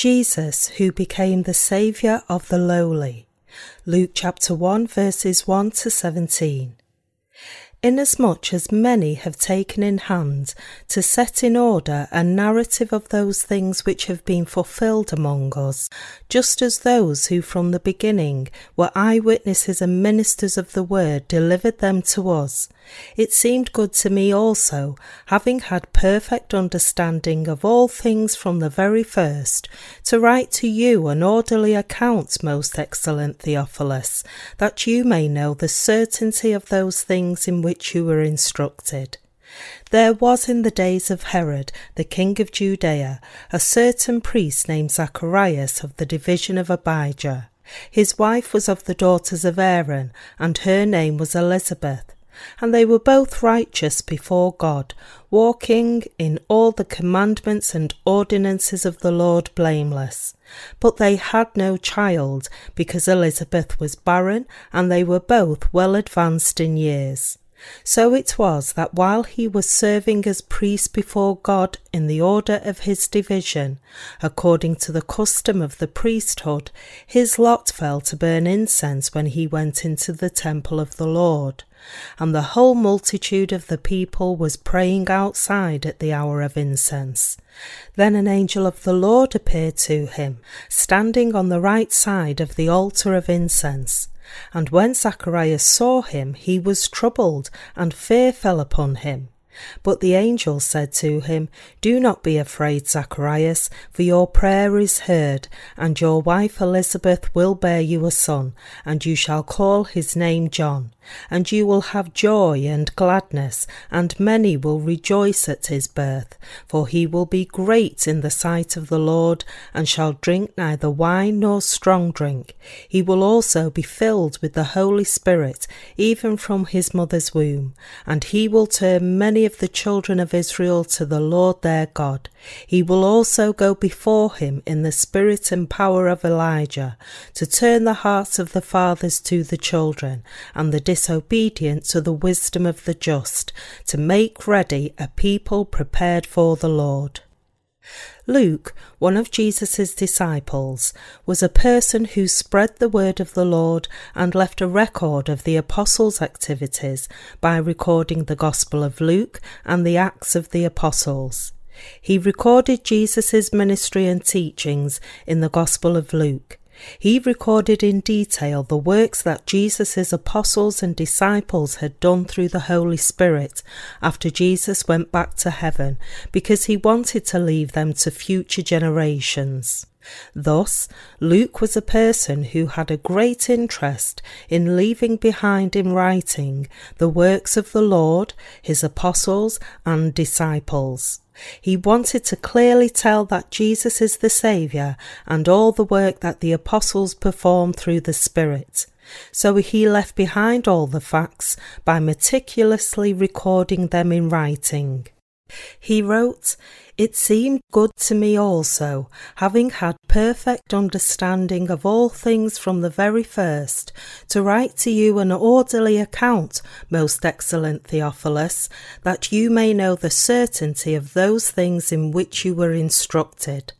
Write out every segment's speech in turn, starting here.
Jesus, who became the Saviour of the lowly. Luke chapter 1, verses 1 to 17 inasmuch as many have taken in hand to set in order a narrative of those things which have been fulfilled among us, just as those who from the beginning were eyewitnesses and ministers of the word delivered them to us. It seemed good to me also, having had perfect understanding of all things from the very first, to write to you an orderly account, most excellent Theophilus, that you may know the certainty of those things in which you were instructed. There was in the days of Herod, the king of Judea, a certain priest named Zacharias of the division of Abijah. His wife was of the daughters of Aaron, and her name was Elizabeth and they were both righteous before God, walking in all the commandments and ordinances of the Lord blameless. But they had no child, because Elizabeth was barren, and they were both well advanced in years. So it was that while he was serving as priest before God in the order of his division, according to the custom of the priesthood, his lot fell to burn incense when he went into the temple of the Lord. And the whole multitude of the people was praying outside at the hour of incense. Then an angel of the Lord appeared to him, standing on the right side of the altar of incense. And when Zacharias saw him, he was troubled, and fear fell upon him. But the angel said to him, Do not be afraid, Zacharias, for your prayer is heard, and your wife Elizabeth will bear you a son, and you shall call his name John and you will have joy and gladness, and many will rejoice at his birth, for he will be great in the sight of the Lord, and shall drink neither wine nor strong drink. He will also be filled with the Holy Spirit, even from his mother's womb, and he will turn many of the children of Israel to the Lord their God. He will also go before him in the spirit and power of Elijah, to turn the hearts of the fathers to the children, and the disobedient to the wisdom of the just, to make ready a people prepared for the Lord. Luke, one of Jesus' disciples, was a person who spread the word of the Lord and left a record of the apostles' activities by recording the Gospel of Luke and the Acts of the Apostles. He recorded Jesus' ministry and teachings in the Gospel of Luke. He recorded in detail the works that Jesus' apostles and disciples had done through the Holy Spirit after Jesus went back to heaven because he wanted to leave them to future generations. Thus, Luke was a person who had a great interest in leaving behind in writing the works of the Lord, his apostles, and disciples. He wanted to clearly tell that Jesus is the Saviour and all the work that the apostles performed through the Spirit. So he left behind all the facts by meticulously recording them in writing. He wrote, It seemed good to me also, having had perfect understanding of all things from the very first, to write to you an orderly account, most excellent Theophilus, that you may know the certainty of those things in which you were instructed.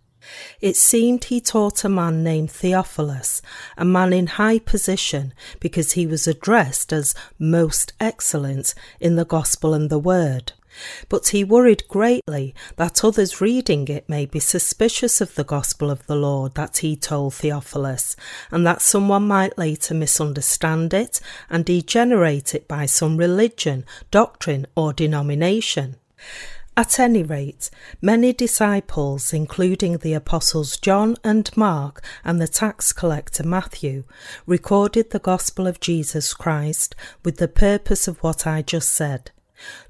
It seemed he taught a man named Theophilus, a man in high position, because he was addressed as most excellent in the gospel and the word. But he worried greatly that others reading it may be suspicious of the gospel of the Lord that he told Theophilus, and that someone might later misunderstand it and degenerate it by some religion, doctrine, or denomination. At any rate, many disciples, including the apostles John and Mark and the tax collector Matthew, recorded the gospel of Jesus Christ with the purpose of what I just said.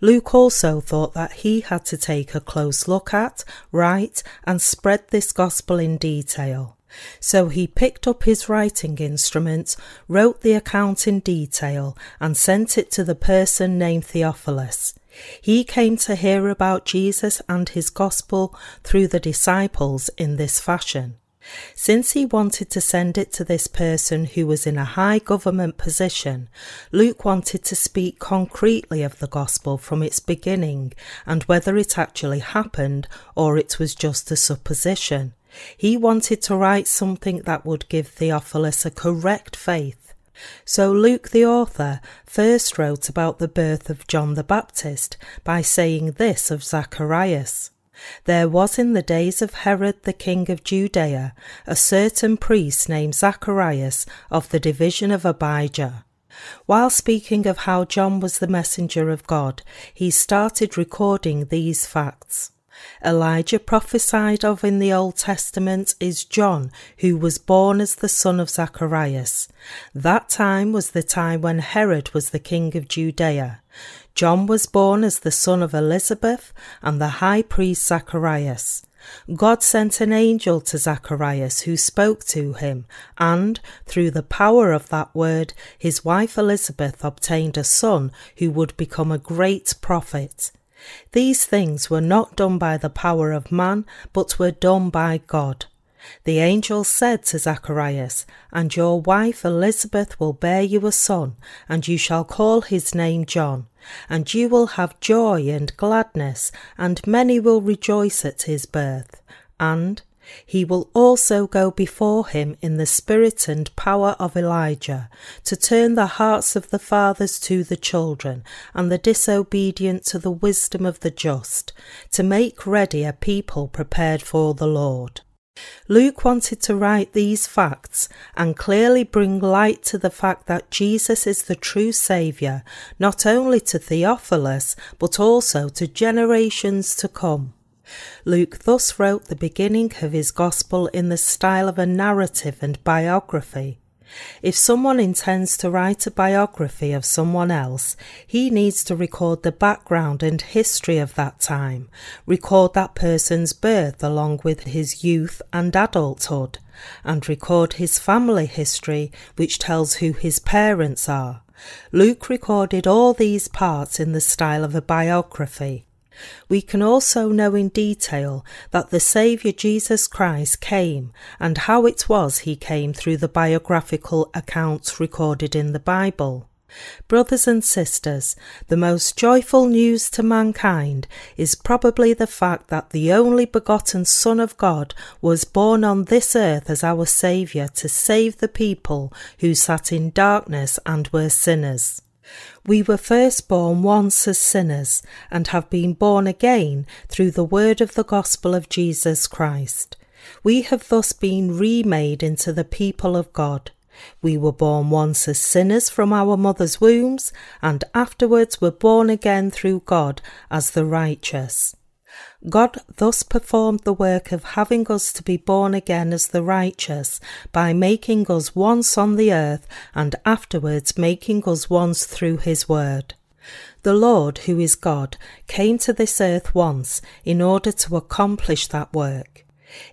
Luke also thought that he had to take a close look at, write, and spread this gospel in detail. So he picked up his writing instrument, wrote the account in detail, and sent it to the person named Theophilus. He came to hear about Jesus and his gospel through the disciples in this fashion. Since he wanted to send it to this person who was in a high government position, Luke wanted to speak concretely of the gospel from its beginning and whether it actually happened or it was just a supposition. He wanted to write something that would give Theophilus a correct faith. So Luke the author first wrote about the birth of John the Baptist by saying this of Zacharias. There was in the days of Herod the king of Judea a certain priest named Zacharias of the division of Abijah. While speaking of how John was the messenger of God, he started recording these facts. Elijah prophesied of in the Old Testament is John, who was born as the son of Zacharias. That time was the time when Herod was the king of Judea. John was born as the son of Elizabeth and the high priest Zacharias. God sent an angel to Zacharias who spoke to him, and, through the power of that word, his wife Elizabeth obtained a son who would become a great prophet. These things were not done by the power of man, but were done by God. The angel said to Zacharias, And your wife Elizabeth will bear you a son, and you shall call his name John. And you will have joy and gladness, and many will rejoice at his birth. And he will also go before him in the spirit and power of Elijah, to turn the hearts of the fathers to the children, and the disobedient to the wisdom of the just, to make ready a people prepared for the Lord. Luke wanted to write these facts and clearly bring light to the fact that Jesus is the true Saviour, not only to Theophilus, but also to generations to come. Luke thus wrote the beginning of his Gospel in the style of a narrative and biography. If someone intends to write a biography of someone else, he needs to record the background and history of that time, record that person's birth along with his youth and adulthood, and record his family history, which tells who his parents are. Luke recorded all these parts in the style of a biography. We can also know in detail that the Saviour Jesus Christ came and how it was he came through the biographical accounts recorded in the Bible. Brothers and sisters, the most joyful news to mankind is probably the fact that the only begotten Son of God was born on this earth as our Saviour to save the people who sat in darkness and were sinners. We were first born once as sinners and have been born again through the word of the gospel of Jesus Christ. We have thus been remade into the people of God. We were born once as sinners from our mother's wombs, and afterwards were born again through God as the righteous. God thus performed the work of having us to be born again as the righteous by making us once on the earth and afterwards making us once through his word. The Lord, who is God, came to this earth once in order to accomplish that work.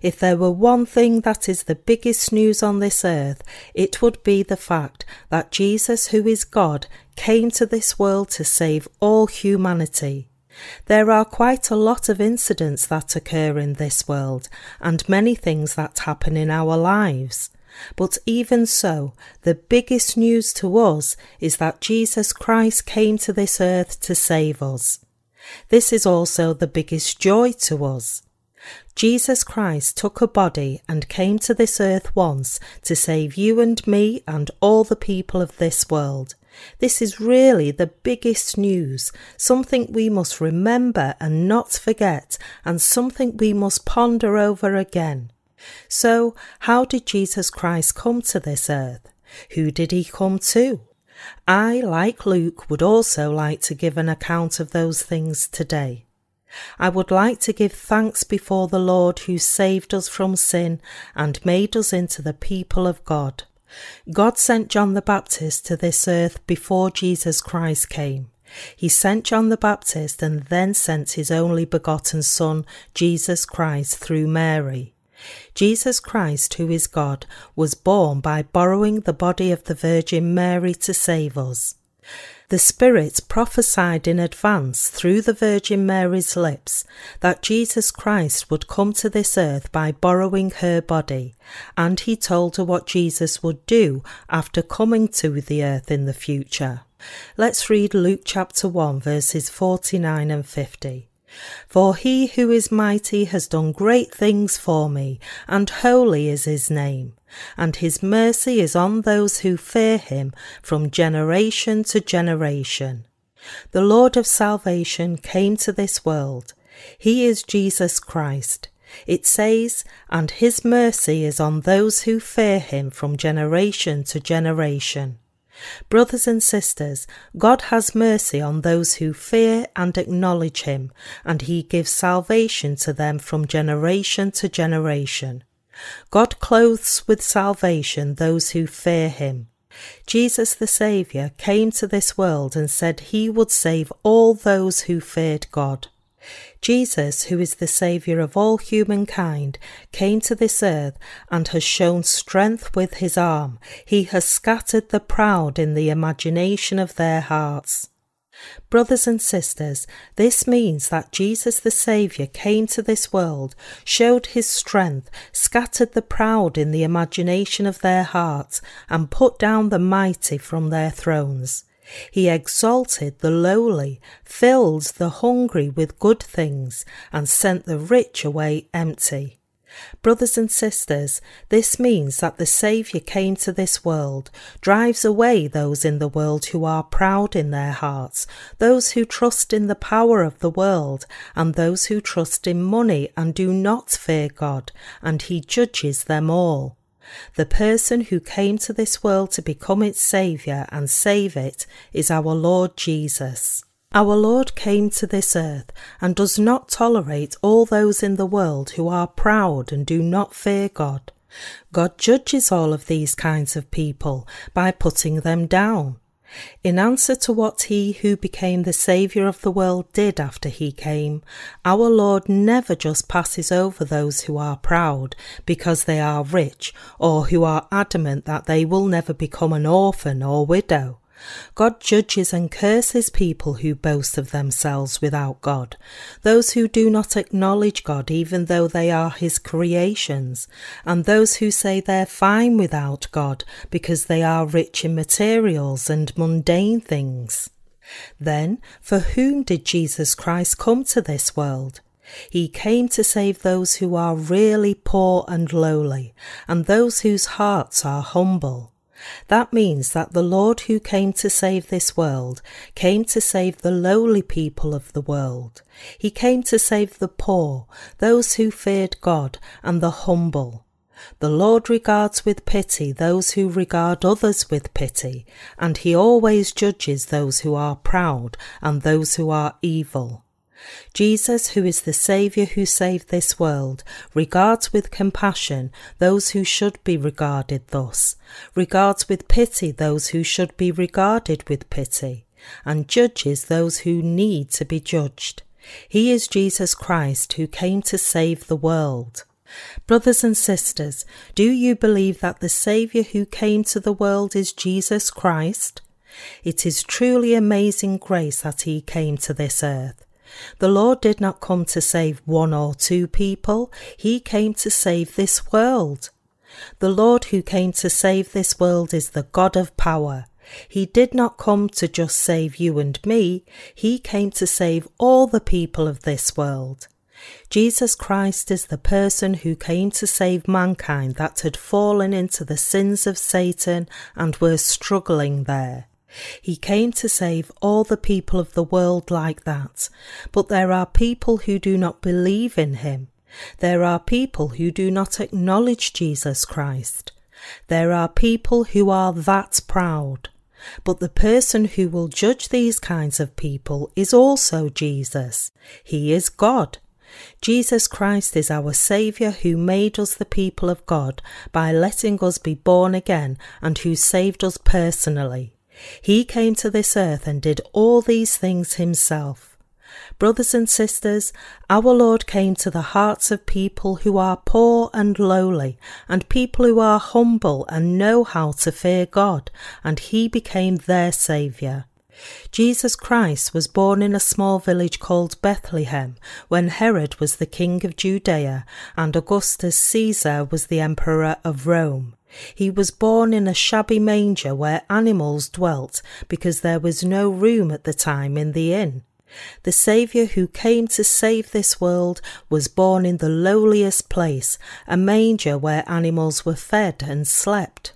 If there were one thing that is the biggest news on this earth, it would be the fact that Jesus, who is God, came to this world to save all humanity. There are quite a lot of incidents that occur in this world and many things that happen in our lives. But even so, the biggest news to us is that Jesus Christ came to this earth to save us. This is also the biggest joy to us. Jesus Christ took a body and came to this earth once to save you and me and all the people of this world. This is really the biggest news, something we must remember and not forget, and something we must ponder over again. So, how did Jesus Christ come to this earth? Who did he come to? I, like Luke, would also like to give an account of those things today. I would like to give thanks before the Lord who saved us from sin and made us into the people of God. God sent John the Baptist to this earth before Jesus Christ came. He sent John the Baptist and then sent his only begotten Son, Jesus Christ, through Mary. Jesus Christ, who is God, was born by borrowing the body of the Virgin Mary to save us. The Spirit prophesied in advance through the Virgin Mary's lips that Jesus Christ would come to this earth by borrowing her body, and he told her what Jesus would do after coming to the earth in the future. Let's read Luke chapter 1, verses 49 and 50. For he who is mighty has done great things for me, and holy is his name, and his mercy is on those who fear him from generation to generation. The Lord of salvation came to this world. He is Jesus Christ. It says, and his mercy is on those who fear him from generation to generation. Brothers and sisters, God has mercy on those who fear and acknowledge Him, and He gives salvation to them from generation to generation. God clothes with salvation those who fear Him. Jesus the Saviour came to this world and said He would save all those who feared God. Jesus, who is the Saviour of all humankind, came to this earth and has shown strength with his arm. He has scattered the proud in the imagination of their hearts. Brothers and sisters, this means that Jesus the Saviour came to this world, showed his strength, scattered the proud in the imagination of their hearts, and put down the mighty from their thrones. He exalted the lowly, filled the hungry with good things, and sent the rich away empty. Brothers and sisters, this means that the Saviour came to this world, drives away those in the world who are proud in their hearts, those who trust in the power of the world, and those who trust in money and do not fear God, and He judges them all. The person who came to this world to become its Saviour and save it is our Lord Jesus. Our Lord came to this earth and does not tolerate all those in the world who are proud and do not fear God. God judges all of these kinds of people by putting them down. In answer to what he who became the Saviour of the world did after he came, our Lord never just passes over those who are proud because they are rich or who are adamant that they will never become an orphan or widow. God judges and curses people who boast of themselves without God, those who do not acknowledge God even though they are His creations, and those who say they're fine without God because they are rich in materials and mundane things. Then, for whom did Jesus Christ come to this world? He came to save those who are really poor and lowly, and those whose hearts are humble. That means that the Lord who came to save this world came to save the lowly people of the world. He came to save the poor, those who feared God, and the humble. The Lord regards with pity those who regard others with pity, and he always judges those who are proud and those who are evil. Jesus, who is the Saviour who saved this world, regards with compassion those who should be regarded thus, regards with pity those who should be regarded with pity, and judges those who need to be judged. He is Jesus Christ who came to save the world. Brothers and sisters, do you believe that the Saviour who came to the world is Jesus Christ? It is truly amazing grace that he came to this earth. The Lord did not come to save one or two people, He came to save this world. The Lord who came to save this world is the God of power. He did not come to just save you and me, He came to save all the people of this world. Jesus Christ is the person who came to save mankind that had fallen into the sins of Satan and were struggling there. He came to save all the people of the world like that. But there are people who do not believe in him. There are people who do not acknowledge Jesus Christ. There are people who are that proud. But the person who will judge these kinds of people is also Jesus. He is God. Jesus Christ is our Saviour who made us the people of God by letting us be born again and who saved us personally. He came to this earth and did all these things himself. Brothers and sisters, our Lord came to the hearts of people who are poor and lowly, and people who are humble and know how to fear God, and he became their Saviour. Jesus Christ was born in a small village called Bethlehem when Herod was the king of Judea and Augustus Caesar was the emperor of Rome. He was born in a shabby manger where animals dwelt because there was no room at the time in the inn. The Saviour who came to save this world was born in the lowliest place, a manger where animals were fed and slept.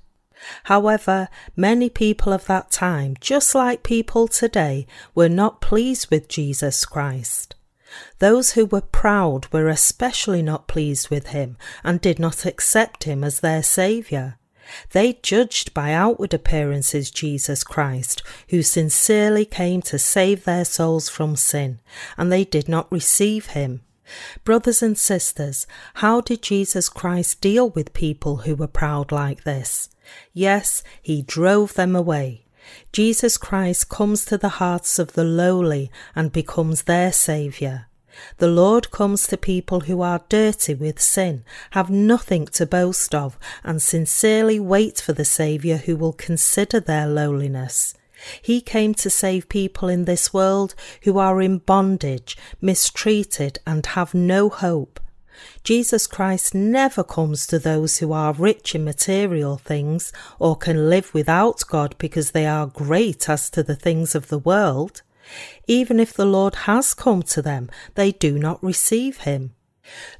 However, many people of that time, just like people today, were not pleased with Jesus Christ. Those who were proud were especially not pleased with him and did not accept him as their Saviour. They judged by outward appearances Jesus Christ, who sincerely came to save their souls from sin, and they did not receive him. Brothers and sisters, how did Jesus Christ deal with people who were proud like this? Yes, he drove them away. Jesus Christ comes to the hearts of the lowly and becomes their Saviour. The Lord comes to people who are dirty with sin, have nothing to boast of, and sincerely wait for the Saviour who will consider their lowliness. He came to save people in this world who are in bondage, mistreated, and have no hope. Jesus Christ never comes to those who are rich in material things or can live without God because they are great as to the things of the world. Even if the Lord has come to them, they do not receive him.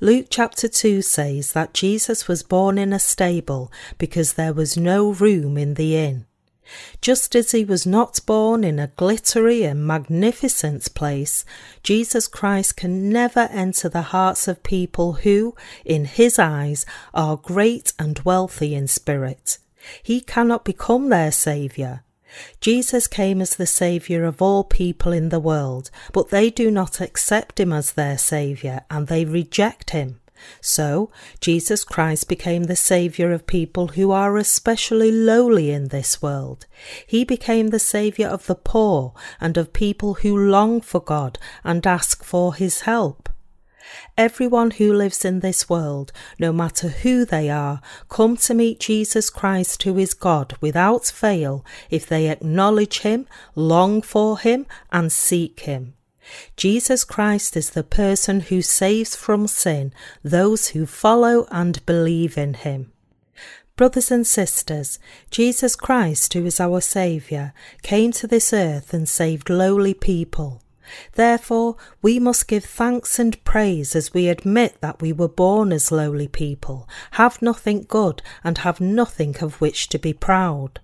Luke chapter 2 says that Jesus was born in a stable because there was no room in the inn. Just as he was not born in a glittery and magnificent place, Jesus Christ can never enter the hearts of people who, in his eyes, are great and wealthy in spirit. He cannot become their Saviour. Jesus came as the Saviour of all people in the world, but they do not accept him as their Saviour and they reject him. So, Jesus Christ became the Saviour of people who are especially lowly in this world. He became the Saviour of the poor and of people who long for God and ask for His help. Everyone who lives in this world, no matter who they are, come to meet Jesus Christ, who is God, without fail, if they acknowledge Him, long for Him, and seek Him. Jesus Christ is the person who saves from sin those who follow and believe in him. Brothers and sisters, Jesus Christ, who is our Saviour, came to this earth and saved lowly people. Therefore, we must give thanks and praise as we admit that we were born as lowly people, have nothing good, and have nothing of which to be proud.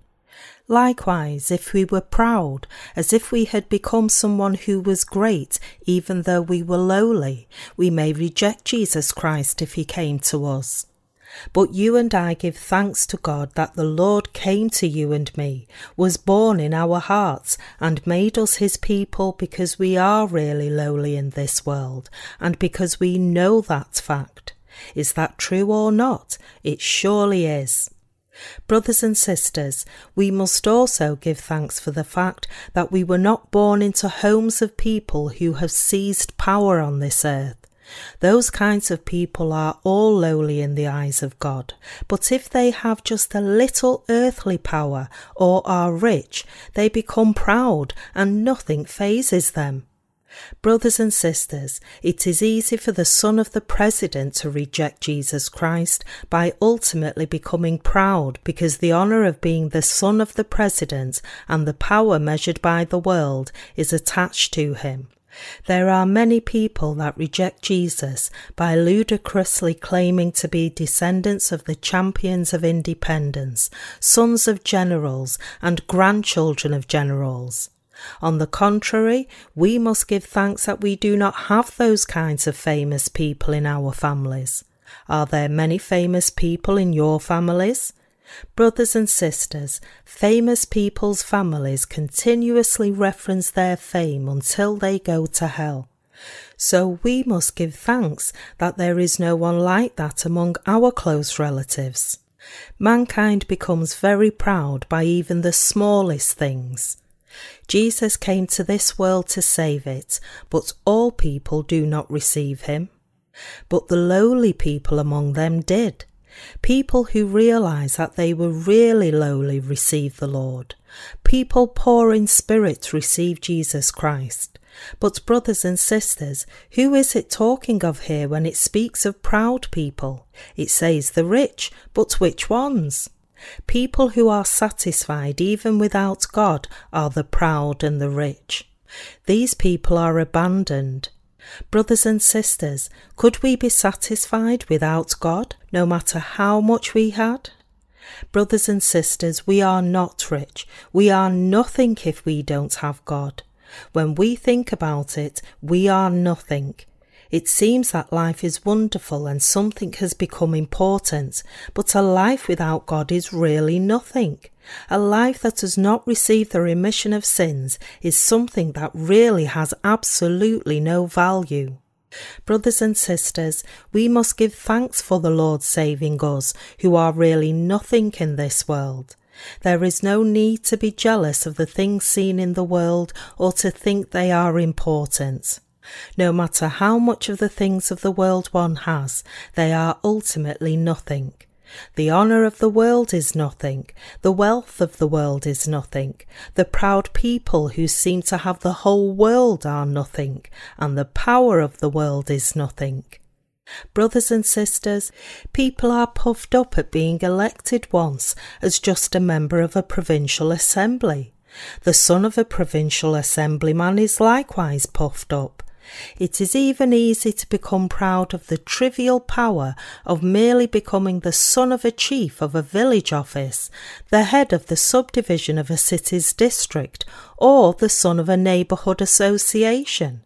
Likewise, if we were proud, as if we had become someone who was great, even though we were lowly, we may reject Jesus Christ if he came to us. But you and I give thanks to God that the Lord came to you and me, was born in our hearts, and made us his people because we are really lowly in this world, and because we know that fact. Is that true or not? It surely is. Brothers and sisters, we must also give thanks for the fact that we were not born into homes of people who have seized power on this earth. Those kinds of people are all lowly in the eyes of God, but if they have just a little earthly power or are rich, they become proud and nothing fazes them. Brothers and sisters, it is easy for the son of the president to reject Jesus Christ by ultimately becoming proud because the honour of being the son of the president and the power measured by the world is attached to him. There are many people that reject Jesus by ludicrously claiming to be descendants of the champions of independence, sons of generals, and grandchildren of generals. On the contrary, we must give thanks that we do not have those kinds of famous people in our families. Are there many famous people in your families? Brothers and sisters, famous people's families continuously reference their fame until they go to hell. So we must give thanks that there is no one like that among our close relatives. Mankind becomes very proud by even the smallest things. Jesus came to this world to save it, but all people do not receive him. But the lowly people among them did. People who realize that they were really lowly receive the Lord. People poor in spirit receive Jesus Christ. But, brothers and sisters, who is it talking of here when it speaks of proud people? It says the rich, but which ones? People who are satisfied even without God are the proud and the rich. These people are abandoned. Brothers and sisters, could we be satisfied without God, no matter how much we had? Brothers and sisters, we are not rich. We are nothing if we don't have God. When we think about it, we are nothing. It seems that life is wonderful and something has become important, but a life without God is really nothing. A life that does not receive the remission of sins is something that really has absolutely no value. Brothers and sisters, we must give thanks for the Lord saving us, who are really nothing in this world. There is no need to be jealous of the things seen in the world or to think they are important. No matter how much of the things of the world one has, they are ultimately nothing. The honour of the world is nothing, the wealth of the world is nothing, the proud people who seem to have the whole world are nothing, and the power of the world is nothing. Brothers and sisters, people are puffed up at being elected once as just a member of a provincial assembly. The son of a provincial assemblyman is likewise puffed up. It is even easy to become proud of the trivial power of merely becoming the son of a chief of a village office, the head of the subdivision of a city's district, or the son of a neighbourhood association.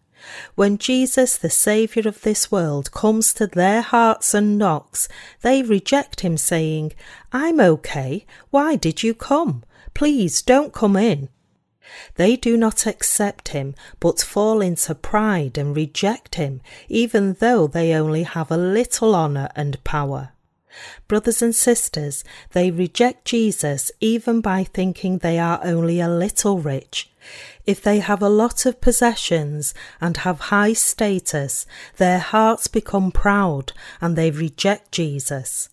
When Jesus, the Saviour of this world, comes to their hearts and knocks, they reject him, saying, I'm okay. Why did you come? Please don't come in. They do not accept him, but fall into pride and reject him, even though they only have a little honour and power. Brothers and sisters, they reject Jesus even by thinking they are only a little rich. If they have a lot of possessions and have high status, their hearts become proud and they reject Jesus.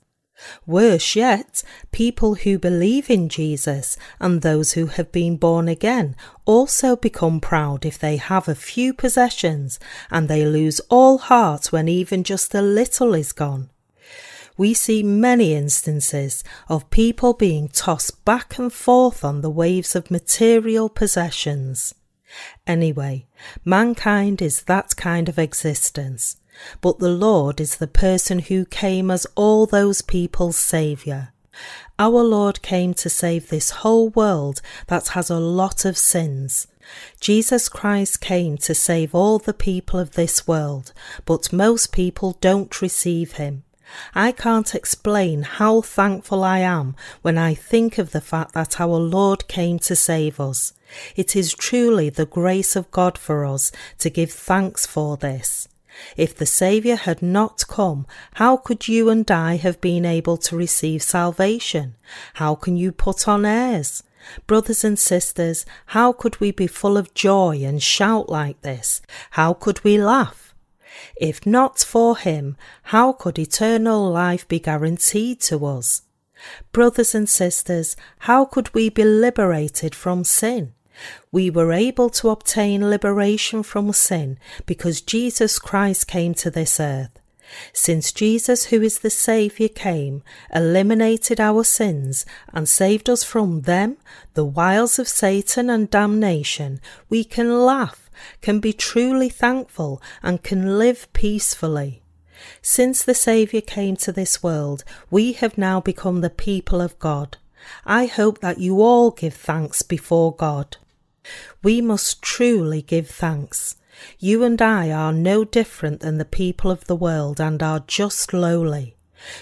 Worse yet, people who believe in Jesus and those who have been born again also become proud if they have a few possessions and they lose all heart when even just a little is gone. We see many instances of people being tossed back and forth on the waves of material possessions. Anyway, mankind is that kind of existence. But the Lord is the person who came as all those people's Saviour. Our Lord came to save this whole world that has a lot of sins. Jesus Christ came to save all the people of this world, but most people don't receive him. I can't explain how thankful I am when I think of the fact that our Lord came to save us. It is truly the grace of God for us to give thanks for this. If the Saviour had not come, how could you and I have been able to receive salvation? How can you put on airs? Brothers and sisters, how could we be full of joy and shout like this? How could we laugh? If not for him, how could eternal life be guaranteed to us? Brothers and sisters, how could we be liberated from sin? We were able to obtain liberation from sin because Jesus Christ came to this earth. Since Jesus, who is the Saviour, came, eliminated our sins, and saved us from them, the wiles of Satan and damnation, we can laugh, can be truly thankful, and can live peacefully. Since the Saviour came to this world, we have now become the people of God. I hope that you all give thanks before God. We must truly give thanks. You and I are no different than the people of the world and are just lowly.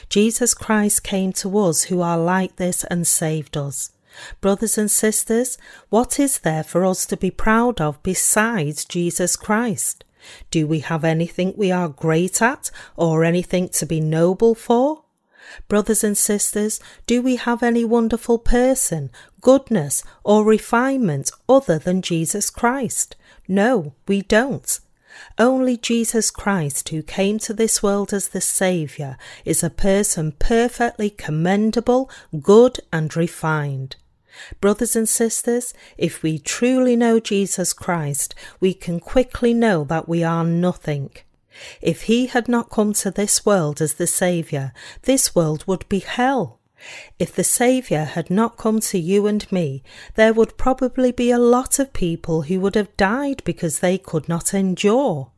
Jesus Christ came to us who are like this and saved us. Brothers and sisters, what is there for us to be proud of besides Jesus Christ? Do we have anything we are great at or anything to be noble for? Brothers and sisters, do we have any wonderful person, goodness, or refinement other than Jesus Christ? No, we don't. Only Jesus Christ, who came to this world as the Saviour, is a person perfectly commendable, good, and refined. Brothers and sisters, if we truly know Jesus Christ, we can quickly know that we are nothing. If he had not come to this world as the Saviour, this world would be hell. If the Saviour had not come to you and me, there would probably be a lot of people who would have died because they could not endure.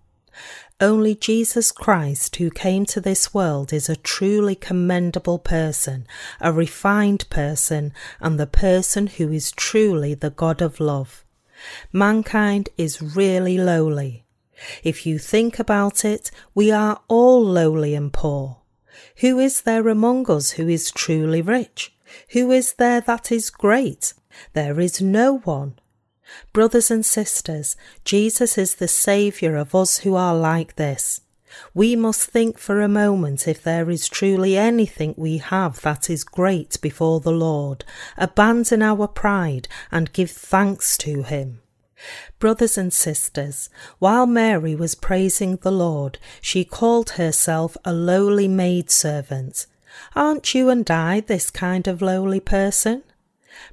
Only Jesus Christ, who came to this world, is a truly commendable person, a refined person, and the person who is truly the God of love. Mankind is really lowly. If you think about it, we are all lowly and poor. Who is there among us who is truly rich? Who is there that is great? There is no one. Brothers and sisters, Jesus is the Saviour of us who are like this. We must think for a moment if there is truly anything we have that is great before the Lord, abandon our pride and give thanks to Him. Brothers and sisters, while Mary was praising the Lord, she called herself a lowly maidservant. Aren't you and I this kind of lowly person?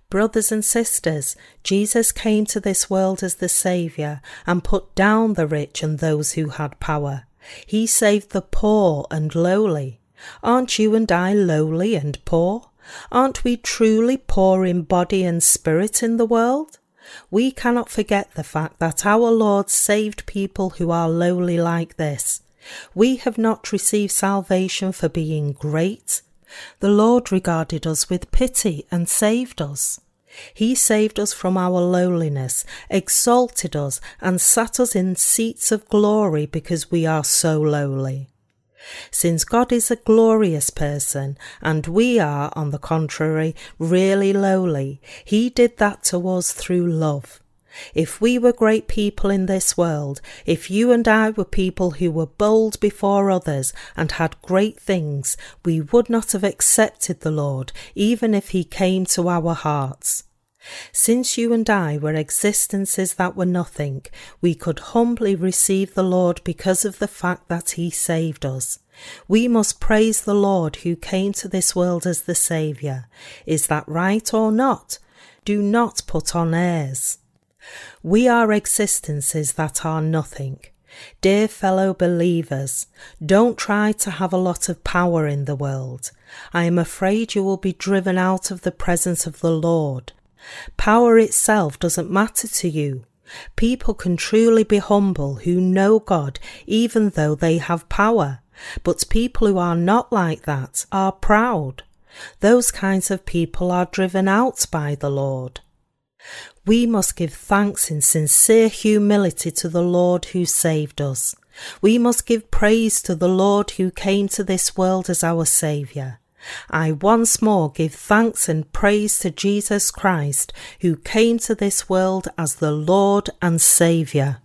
Brothers and sisters, Jesus came to this world as the Saviour and put down the rich and those who had power. He saved the poor and lowly. Aren't you and I lowly and poor? Aren't we truly poor in body and spirit in the world? We cannot forget the fact that our Lord saved people who are lowly like this. We have not received salvation for being great. The Lord regarded us with pity and saved us. He saved us from our lowliness, exalted us, and sat us in seats of glory because we are so lowly. Since God is a glorious person and we are, on the contrary, really lowly, He did that to us through love. If we were great people in this world, if you and I were people who were bold before others and had great things, we would not have accepted the Lord, even if He came to our hearts. Since you and I were existences that were nothing, we could humbly receive the Lord because of the fact that He saved us. We must praise the Lord who came to this world as the Saviour. Is that right or not? Do not put on airs. We are existences that are nothing. Dear fellow believers, don't try to have a lot of power in the world. I am afraid you will be driven out of the presence of the Lord. Power itself doesn't matter to you. People can truly be humble who know God even though they have power. But people who are not like that are proud. Those kinds of people are driven out by the Lord. We must give thanks in sincere humility to the Lord who saved us. We must give praise to the Lord who came to this world as our Saviour. I once more give thanks and praise to Jesus Christ, who came to this world as the Lord and Saviour.